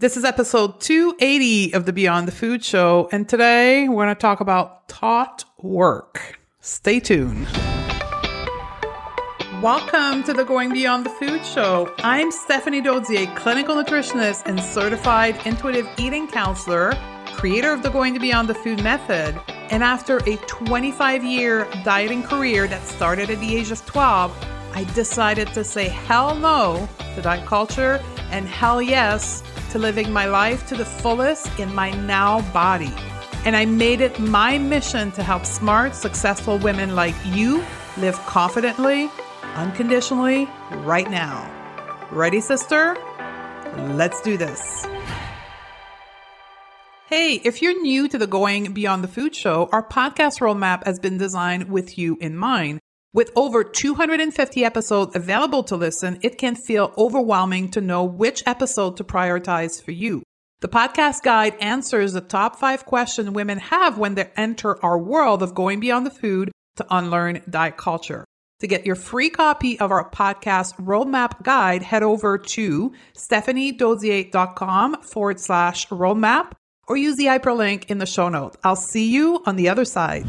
This is episode 280 of the Beyond the Food Show, and today we're going to talk about thought work. Stay tuned. Welcome to the Going Beyond the Food Show. I'm Stephanie Dodier, clinical nutritionist and certified intuitive eating counselor, creator of the Going to Beyond the Food method. And after a 25 year dieting career that started at the age of 12, I decided to say hell no to diet culture and hell yes to living my life to the fullest in my now body. And I made it my mission to help smart, successful women like you live confidently, unconditionally, right now. Ready, sister? Let's do this. Hey, if you're new to the Going Beyond the Food Show, our podcast roadmap has been designed with you in mind. With over 250 episodes available to listen, it can feel overwhelming to know which episode to prioritize for you. The podcast guide answers the top five questions women have when they enter our world of going beyond the food to unlearn diet culture. To get your free copy of our podcast roadmap guide, head over to stephaniedodier.com forward slash roadmap or use the hyperlink in the show note. I'll see you on the other side.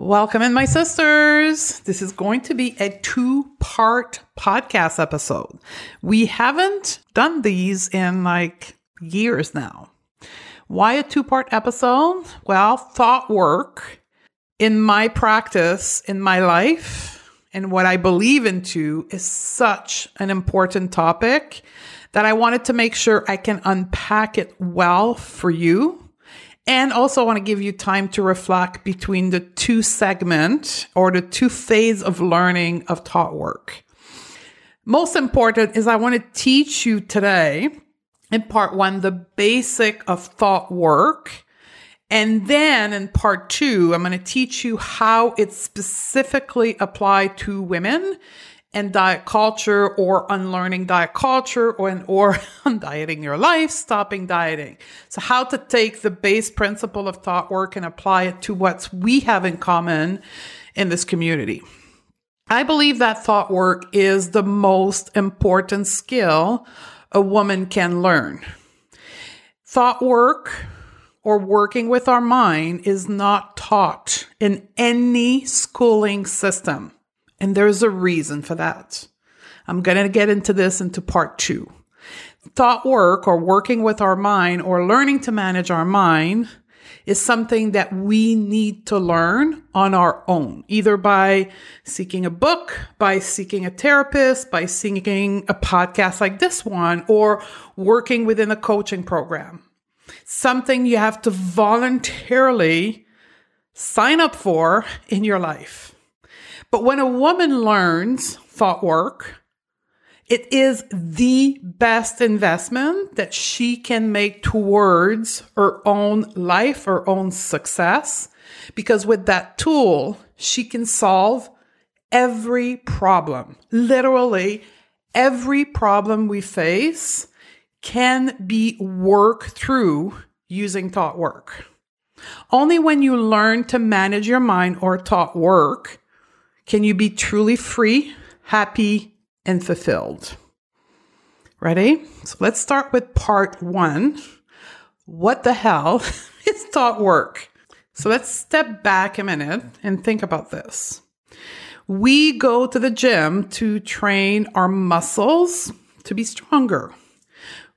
Welcome in, my sisters. This is going to be a two part podcast episode. We haven't done these in like years now. Why a two part episode? Well, thought work in my practice, in my life, and what I believe into is such an important topic that I wanted to make sure I can unpack it well for you and also I want to give you time to reflect between the two segment or the two phase of learning of thought work. Most important is I want to teach you today in part one, the basic of thought work. And then in part two, I'm going to teach you how it specifically apply to women and diet culture or unlearning diet culture or, or undieting your life, stopping dieting. So how to take the base principle of thought work and apply it to what we have in common in this community. I believe that thought work is the most important skill a woman can learn. Thought work or working with our mind is not taught in any schooling system. And there's a reason for that. I'm going to get into this into part two. Thought work or working with our mind or learning to manage our mind is something that we need to learn on our own, either by seeking a book, by seeking a therapist, by seeking a podcast like this one, or working within a coaching program. Something you have to voluntarily sign up for in your life. But when a woman learns thought work, it is the best investment that she can make towards her own life, her own success. Because with that tool, she can solve every problem. Literally, every problem we face can be worked through using thought work. Only when you learn to manage your mind or thought work can you be truly free, happy, and fulfilled? Ready? So let's start with part one. What the hell is thought work? So let's step back a minute and think about this. We go to the gym to train our muscles to be stronger.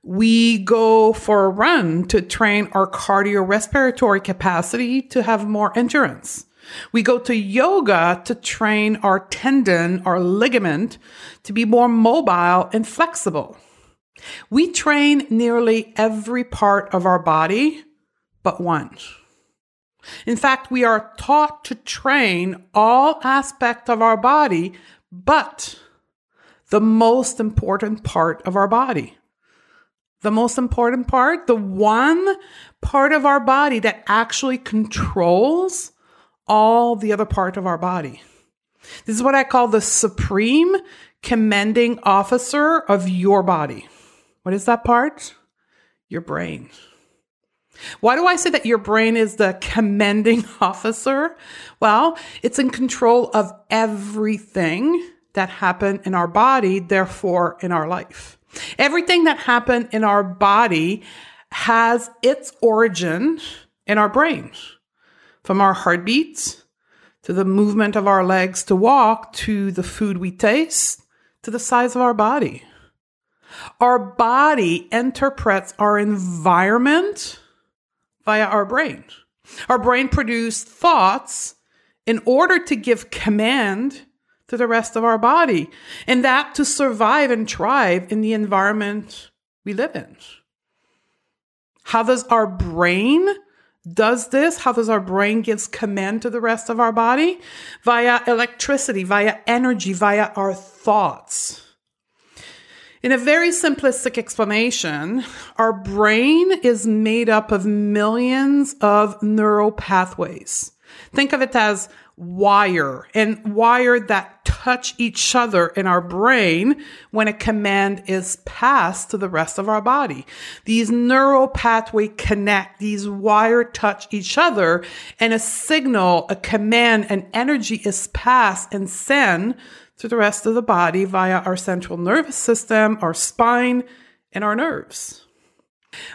We go for a run to train our cardiorespiratory capacity to have more endurance. We go to yoga to train our tendon, our ligament to be more mobile and flexible. We train nearly every part of our body but one. In fact, we are taught to train all aspects of our body but the most important part of our body. The most important part, the one part of our body that actually controls all the other part of our body. This is what I call the supreme commanding officer of your body. What is that part? Your brain. Why do I say that your brain is the commanding officer? Well, it's in control of everything that happened in our body, therefore in our life. Everything that happened in our body has its origin in our brain. From our heartbeats to the movement of our legs to walk to the food we taste to the size of our body. Our body interprets our environment via our brain. Our brain produces thoughts in order to give command to the rest of our body, and that to survive and thrive in the environment we live in. How does our brain does this? How does our brain gives command to the rest of our body? Via electricity, via energy, via our thoughts. In a very simplistic explanation, our brain is made up of millions of neural pathways. Think of it as wire and wire that touch each other in our brain when a command is passed to the rest of our body. These neural pathway connect, these wire touch each other and a signal, a command, an energy is passed and sent to the rest of the body via our central nervous system, our spine, and our nerves.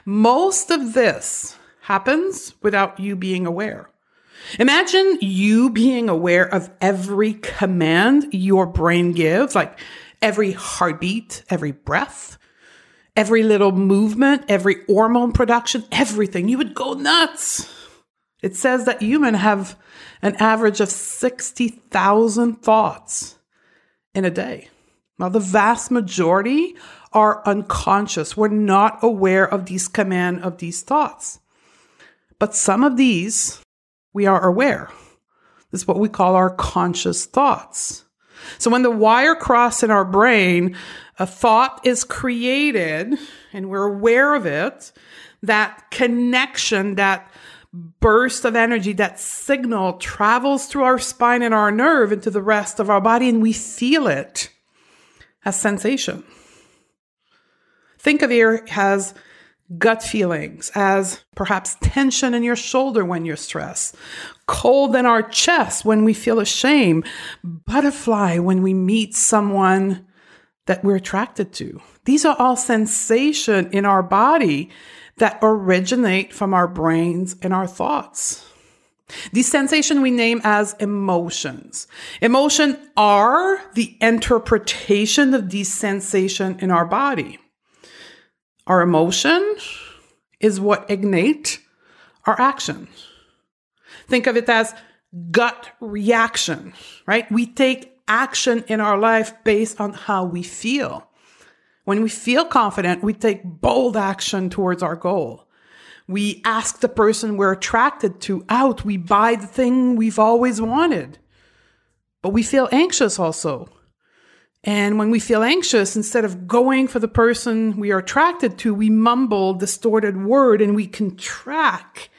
Most of this happens without you being aware. Imagine you being aware of every command your brain gives, like every heartbeat, every breath, every little movement, every hormone production, everything. You would go nuts. It says that humans have an average of 60,000 thoughts in a day. Now, the vast majority are unconscious. We're not aware of these command of these thoughts. But some of these we are aware. This is what we call our conscious thoughts. So when the wire cross in our brain, a thought is created and we're aware of it, that connection, that burst of energy, that signal travels through our spine and our nerve into the rest of our body and we feel it as sensation. Think of it as gut feelings as perhaps tension in your shoulder when you're stressed, cold in our chest when we feel ashamed, butterfly when we meet someone that we're attracted to. These are all sensation in our body that originate from our brains and our thoughts. These sensation we name as emotions. Emotion are the interpretation of these sensation in our body. Our emotion is what ignite our action. Think of it as gut reaction, right? We take action in our life based on how we feel. When we feel confident, we take bold action towards our goal. We ask the person we're attracted to out. We buy the thing we've always wanted. But we feel anxious also. And when we feel anxious, instead of going for the person we are attracted to, we mumble distorted word and we contract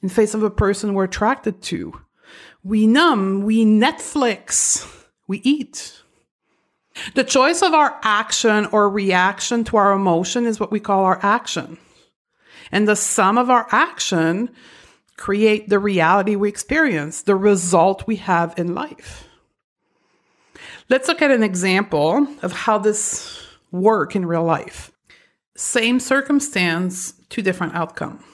in face of a person we're attracted to. We numb, we Netflix, we eat. The choice of our action or reaction to our emotion is what we call our action. And the sum of our action create the reality we experience, the result we have in life. Let's look at an example of how this work in real life. Same circumstance, two different outcome.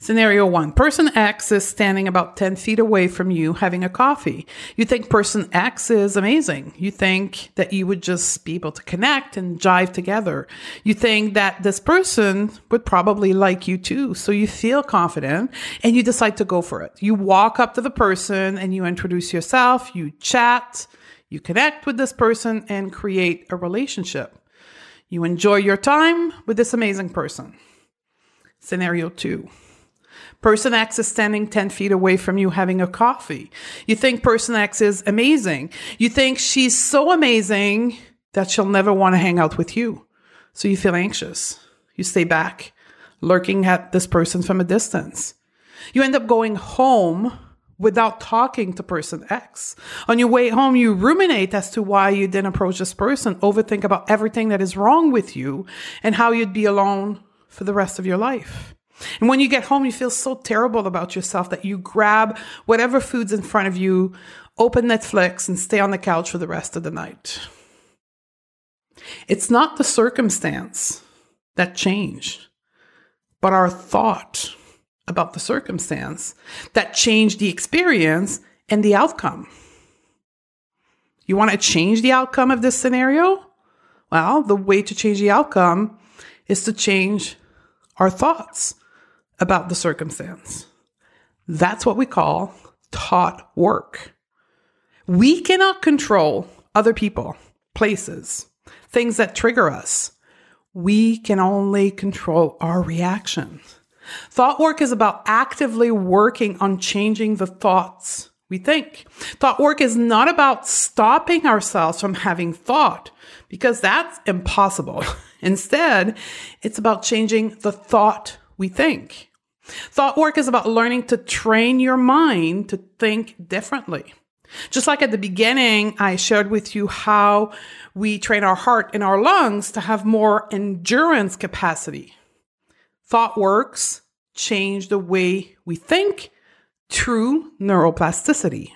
Scenario one person X is standing about 10 feet away from you having a coffee. You think person X is amazing. You think that you would just be able to connect and jive together. You think that this person would probably like you too. So you feel confident and you decide to go for it. You walk up to the person and you introduce yourself, you chat, you connect with this person and create a relationship. You enjoy your time with this amazing person. Scenario two Person X is standing 10 feet away from you having a coffee. You think person X is amazing. You think she's so amazing that she'll never want to hang out with you. So you feel anxious. You stay back, lurking at this person from a distance. You end up going home without talking to person X. On your way home, you ruminate as to why you didn't approach this person, overthink about everything that is wrong with you and how you'd be alone for the rest of your life. And when you get home, you feel so terrible about yourself that you grab whatever food's in front of you, open Netflix, and stay on the couch for the rest of the night. It's not the circumstance that changed, but our thought about the circumstance that change the experience and the outcome. You want to change the outcome of this scenario? Well, the way to change the outcome is to change our thoughts about the circumstance. That's what we call thought work. We cannot control other people, places, things that trigger us. We can only control our reaction. Thought work is about actively working on changing the thoughts we think. Thought work is not about stopping ourselves from having thought because that's impossible. Instead, it's about changing the thought we think. Thought work is about learning to train your mind to think differently. Just like at the beginning, I shared with you how we train our heart and our lungs to have more endurance capacity. Thought works change the way we think through neuroplasticity.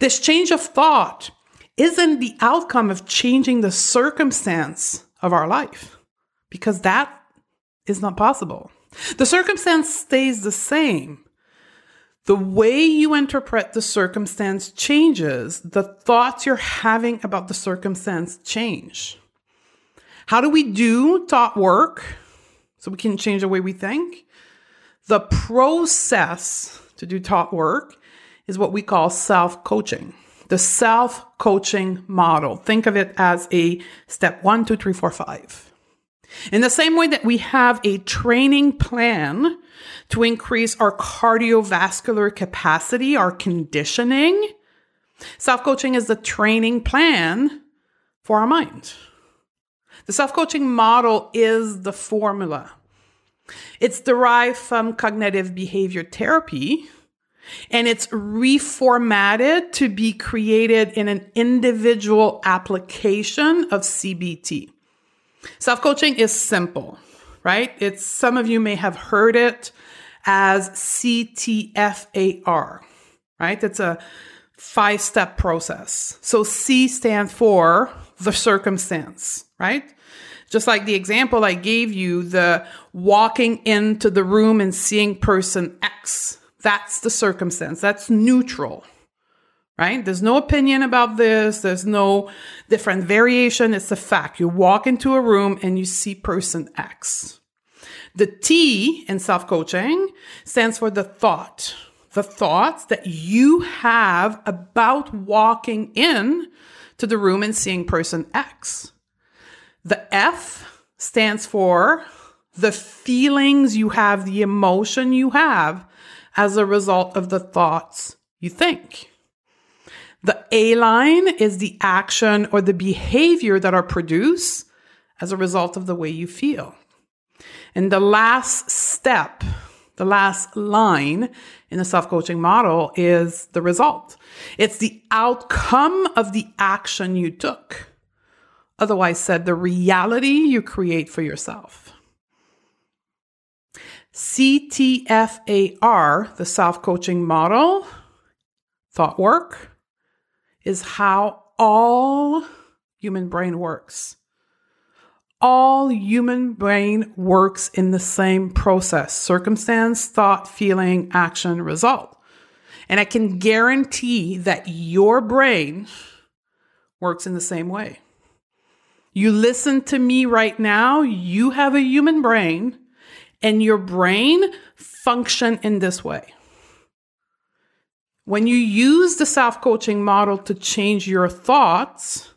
This change of thought isn't the outcome of changing the circumstance of our life, because that is not possible. The circumstance stays the same, the way you interpret the circumstance changes, the thoughts you're having about the circumstance change. How do we do thought work so we can change the way we think? The process to do thought work is what we call self coaching. The self coaching model. Think of it as a step one, two, three, four, five. In the same way that we have a training plan to increase our cardiovascular capacity, our conditioning, self coaching is the training plan for our mind. The self coaching model is the formula. It's derived from cognitive behavior therapy and it's reformatted to be created in an individual application of CBT. Self coaching is simple, right? It's some of you may have heard it as CTFAR, right? It's a five step process. So C stands for the circumstance, right? Just like the example I gave you, the walking into the room and seeing person X, that's the circumstance. That's neutral, right? There's no opinion about this. There's no different variation. It's a fact. You walk into a room and you see person X. The T in self coaching stands for the thought, the thoughts that you have about walking in to the room and seeing person X. The F stands for the feelings you have, the emotion you have as a result of the thoughts you think. The A line is the action or the behavior that are produced as a result of the way you feel. And the last step, the last line in the self coaching model is the result. It's the outcome of the action you took. Otherwise said, the reality you create for yourself. CTFAR, the self coaching model, thought work, is how all human brain works. All human brain works in the same process circumstance, thought, feeling, action, result. And I can guarantee that your brain works in the same way. You listen to me right now, you have a human brain, and your brain function in this way. When you use the self coaching model to change your thoughts,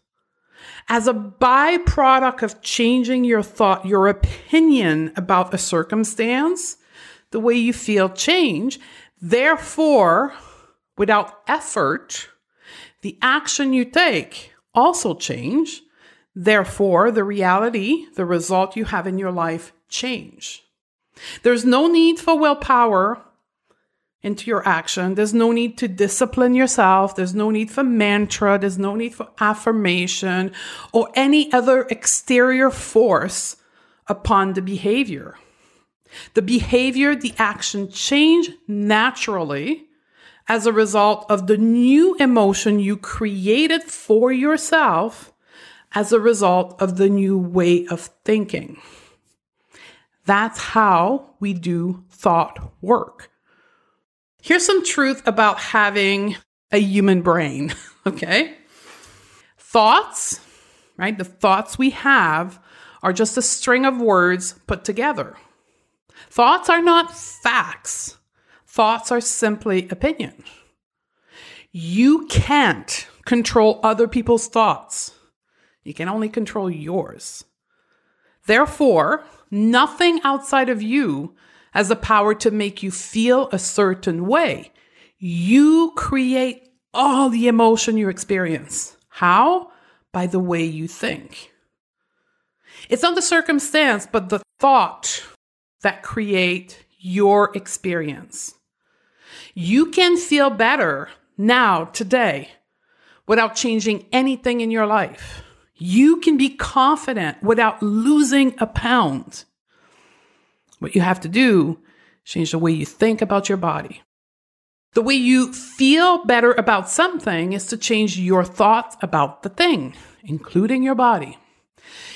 as a byproduct of changing your thought, your opinion about a circumstance, the way you feel change. Therefore, without effort, the action you take also change. Therefore, the reality, the result you have in your life change. There's no need for willpower into your action. There's no need to discipline yourself. There's no need for mantra. There's no need for affirmation or any other exterior force upon the behavior. The behavior, the action change naturally as a result of the new emotion you created for yourself as a result of the new way of thinking. That's how we do thought work. Here's some truth about having a human brain, okay? Thoughts, right? The thoughts we have are just a string of words put together. Thoughts are not facts, thoughts are simply opinion. You can't control other people's thoughts, you can only control yours. Therefore, nothing outside of you has the power to make you feel a certain way. You create all the emotion you experience. How? By the way you think. It's not the circumstance, but the thought that create your experience. You can feel better now, today, without changing anything in your life. You can be confident without losing a pound. What you have to do change the way you think about your body. The way you feel better about something is to change your thoughts about the thing, including your body.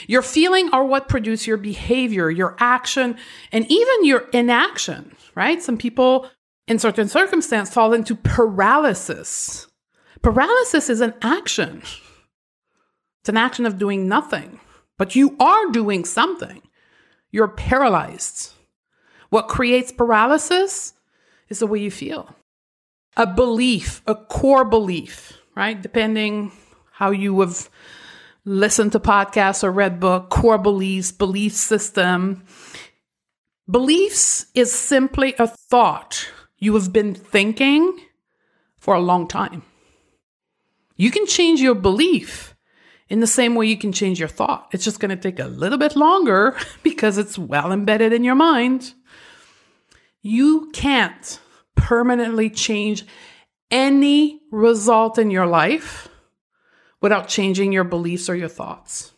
Your feeling are what produce your behavior, your action, and even your inaction, right? Some people in certain circumstances fall into paralysis. Paralysis is an action. It's an action of doing nothing, but you are doing something. You're paralyzed. What creates paralysis is the way you feel. A belief, a core belief, right? Depending how you have listened to podcasts or read book, core beliefs, belief system. Beliefs is simply a thought you have been thinking for a long time. You can change your belief in the same way you can change your thought. It's just going to take a little bit longer because it's well embedded in your mind. You can't permanently change any result in your life without changing your beliefs or your thoughts.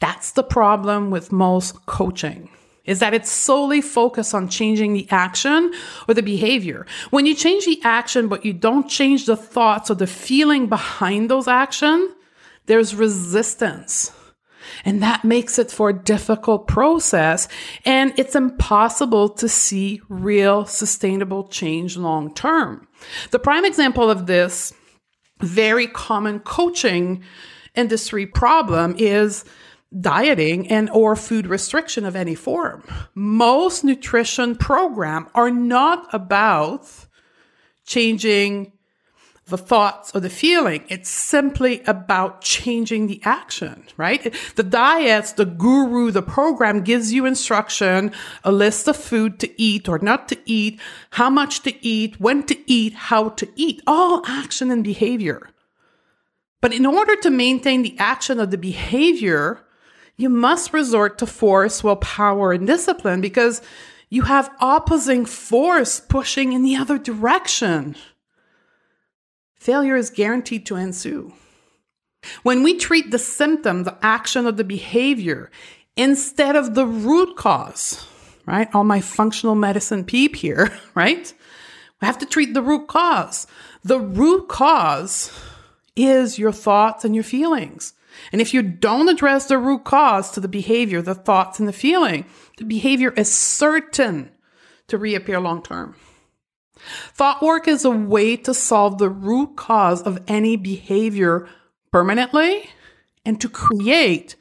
That's the problem with most coaching is that it's solely focused on changing the action or the behavior. When you change the action but you don't change the thoughts or the feeling behind those actions, there's resistance. And that makes it for a difficult process. And it's impossible to see real sustainable change long term. The prime example of this very common coaching industry problem is dieting and or food restriction of any form. Most nutrition program are not about changing the thoughts or the feeling. It's simply about changing the action, right? The diets, the guru, the program gives you instruction, a list of food to eat or not to eat, how much to eat, when to eat, how to eat, all action and behavior. But in order to maintain the action of the behavior, you must resort to force, willpower, and discipline because you have opposing force pushing in the other direction failure is guaranteed to ensue. When we treat the symptom, the action of the behavior, instead of the root cause, right? All my functional medicine peep here, right? We have to treat the root cause. The root cause is your thoughts and your feelings. And if you don't address the root cause to the behavior, the thoughts and the feeling, the behavior is certain to reappear long term. Thought work is a way to solve the root cause of any behavior permanently and to create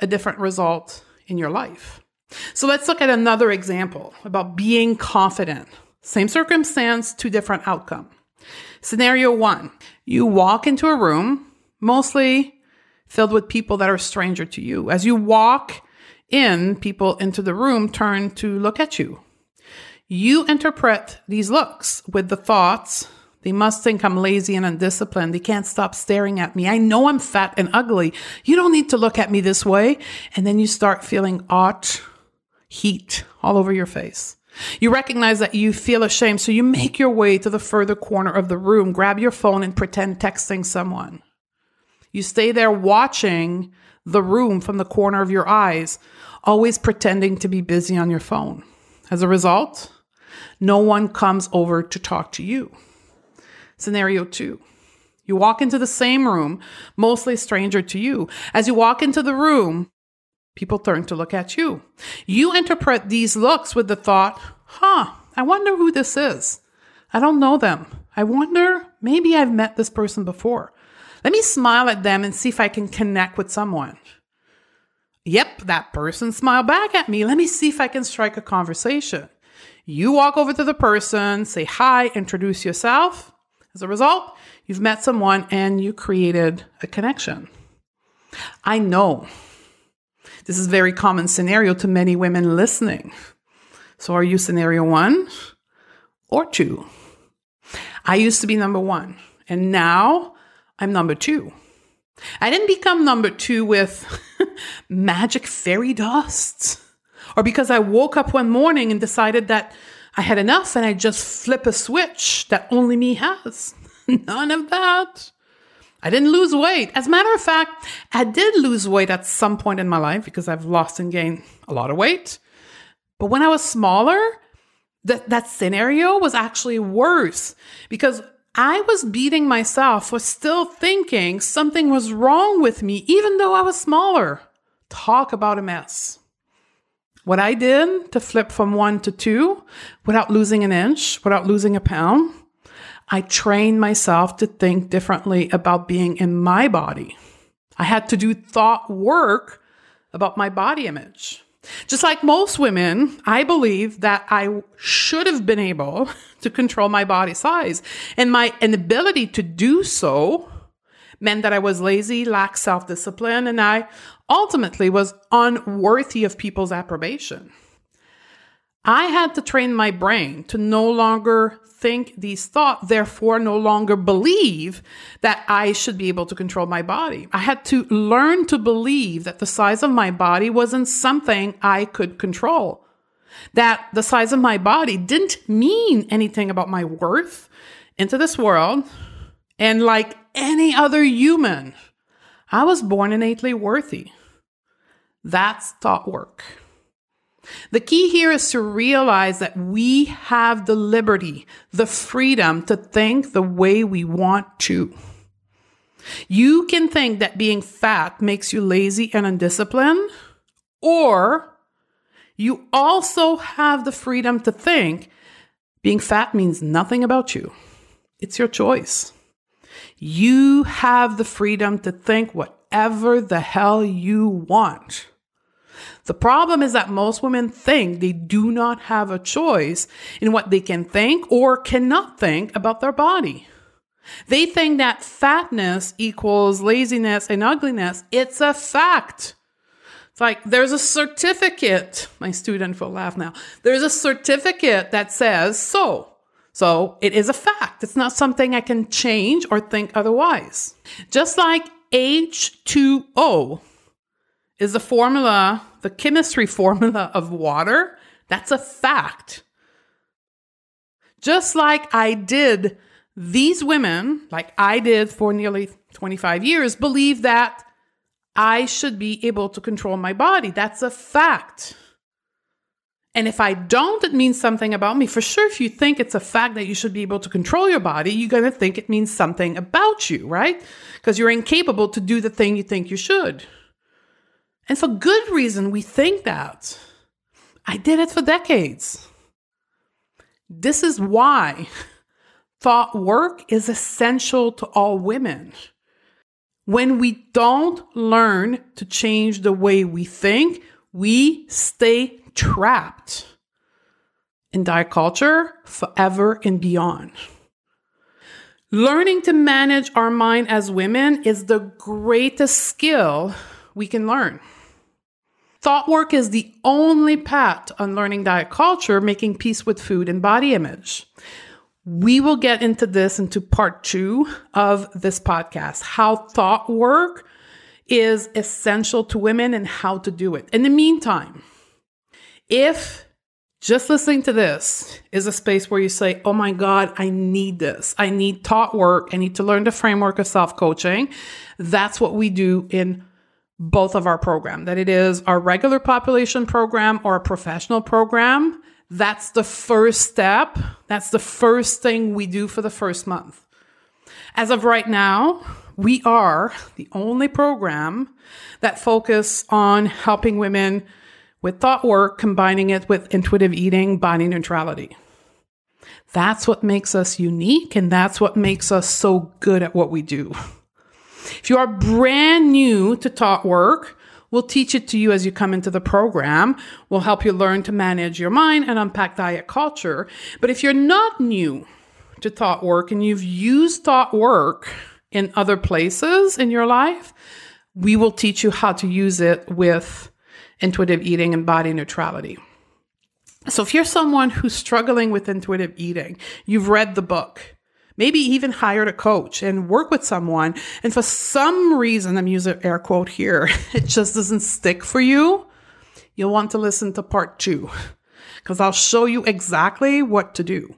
a different result in your life. So let's look at another example about being confident. Same circumstance, two different outcome. Scenario one, you walk into a room, mostly filled with people that are stranger to you. As you walk in, people into the room turn to look at you. You interpret these looks with the thoughts, they must think I'm lazy and undisciplined. They can't stop staring at me. I know I'm fat and ugly. You don't need to look at me this way. And then you start feeling hot heat all over your face. You recognize that you feel ashamed, so you make your way to the further corner of the room, grab your phone, and pretend texting someone. You stay there watching the room from the corner of your eyes, always pretending to be busy on your phone. As a result, no one comes over to talk to you. Scenario two You walk into the same room, mostly stranger to you. As you walk into the room, people turn to look at you. You interpret these looks with the thought, huh, I wonder who this is. I don't know them. I wonder, maybe I've met this person before. Let me smile at them and see if I can connect with someone. Yep, that person smiled back at me. Let me see if I can strike a conversation. You walk over to the person, say hi, introduce yourself. As a result, you've met someone and you created a connection. I know this is a very common scenario to many women listening. So are you scenario one or two? I used to be number one, and now I'm number two. I didn't become number two with magic fairy dust or because I woke up one morning and decided that I had enough and I just flip a switch that only me has. None of that. I didn't lose weight. As a matter of fact, I did lose weight at some point in my life because I've lost and gained a lot of weight. But when I was smaller, that, that scenario was actually worse because I was beating myself for still thinking something was wrong with me, even though I was smaller. Talk about a mess. What I did to flip from one to two without losing an inch, without losing a pound, I trained myself to think differently about being in my body. I had to do thought work about my body image. Just like most women, I believe that I should have been able to control my body size. And my inability to do so meant that I was lazy, lacked self discipline, and I ultimately was unworthy of people's approbation. I had to train my brain to no longer think these thoughts, therefore, no longer believe that I should be able to control my body. I had to learn to believe that the size of my body wasn't something I could control, that the size of my body didn't mean anything about my worth into this world. And like any other human, I was born innately worthy. That's thought work. The key here is to realize that we have the liberty, the freedom to think the way we want to. You can think that being fat makes you lazy and undisciplined, or you also have the freedom to think being fat means nothing about you. It's your choice. You have the freedom to think whatever the hell you want. The problem is that most women think they do not have a choice in what they can think or cannot think about their body. They think that fatness equals laziness and ugliness. It's a fact. It's like there's a certificate. My student will laugh now. There's a certificate that says so. So it is a fact. It's not something I can change or think otherwise. Just like H2O is the formula, the chemistry formula of water. That's a fact. Just like I did, these women, like I did for nearly 25 years, believe that I should be able to control my body. That's a fact. And if I don't, it means something about me. For sure, if you think it's a fact that you should be able to control your body, you're going to think it means something about you, right? Because you're incapable to do the thing you think you should. And for good reason, we think that. I did it for decades. This is why thought work is essential to all women. When we don't learn to change the way we think, we stay trapped in diet culture forever and beyond. Learning to manage our mind as women is the greatest skill we can learn. Thought work is the only path on learning diet culture, making peace with food and body image. We will get into this into part two of this podcast how thought work is essential to women and how to do it. In the meantime, if just listening to this is a space where you say, Oh my God, I need this. I need thought work. I need to learn the framework of self coaching. That's what we do in both of our program, that it is our regular population program or a professional program. That's the first step. That's the first thing we do for the first month. As of right now, we are the only program that focus on helping women with thought work, combining it with intuitive eating, body neutrality. That's what makes us unique and that's what makes us so good at what we do. If you are brand new to thought work, we'll teach it to you as you come into the program. We'll help you learn to manage your mind and unpack diet culture. But if you're not new to thought work and you've used thought work in other places in your life, we will teach you how to use it with intuitive eating and body neutrality. So if you're someone who's struggling with intuitive eating, you've read the book, maybe even hired a coach and work with someone, and for some reason, I'm using air quote here, it just doesn't stick for you, you'll want to listen to part two because I'll show you exactly what to do.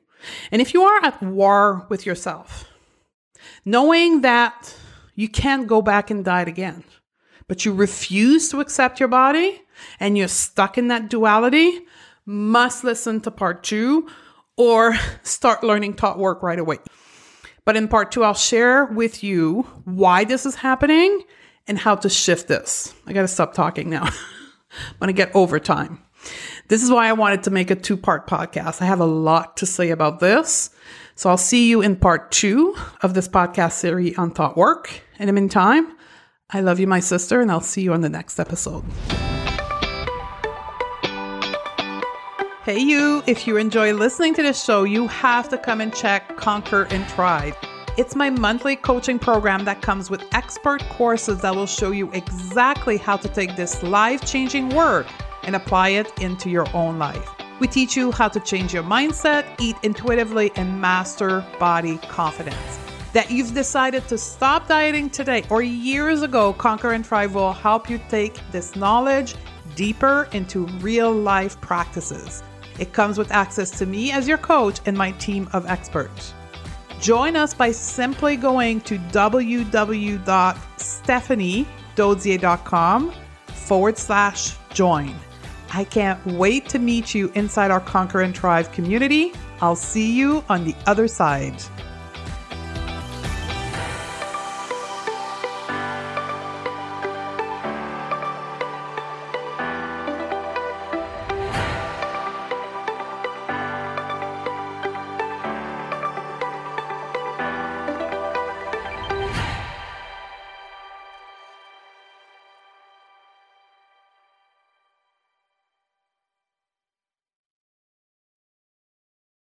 And if you are at war with yourself, knowing that you can't go back and diet again, but you refuse to accept your body and you're stuck in that duality, must listen to part two or start learning thought work right away. But in part two, I'll share with you why this is happening and how to shift this. I got to stop talking now. I'm going to get overtime. This is why I wanted to make a two part podcast. I have a lot to say about this. So I'll see you in part two of this podcast series on thought work. In the meantime, I love you, my sister, and I'll see you on the next episode. Hey, you, if you enjoy listening to this show, you have to come and check Conquer and Thrive. It's my monthly coaching program that comes with expert courses that will show you exactly how to take this life changing work and apply it into your own life. We teach you how to change your mindset, eat intuitively, and master body confidence. That you've decided to stop dieting today or years ago, Conquer and Thrive will help you take this knowledge deeper into real life practices. It comes with access to me as your coach and my team of experts. Join us by simply going to www.stephaniedodier.com forward slash join. I can't wait to meet you inside our Conquer and Thrive community. I'll see you on the other side.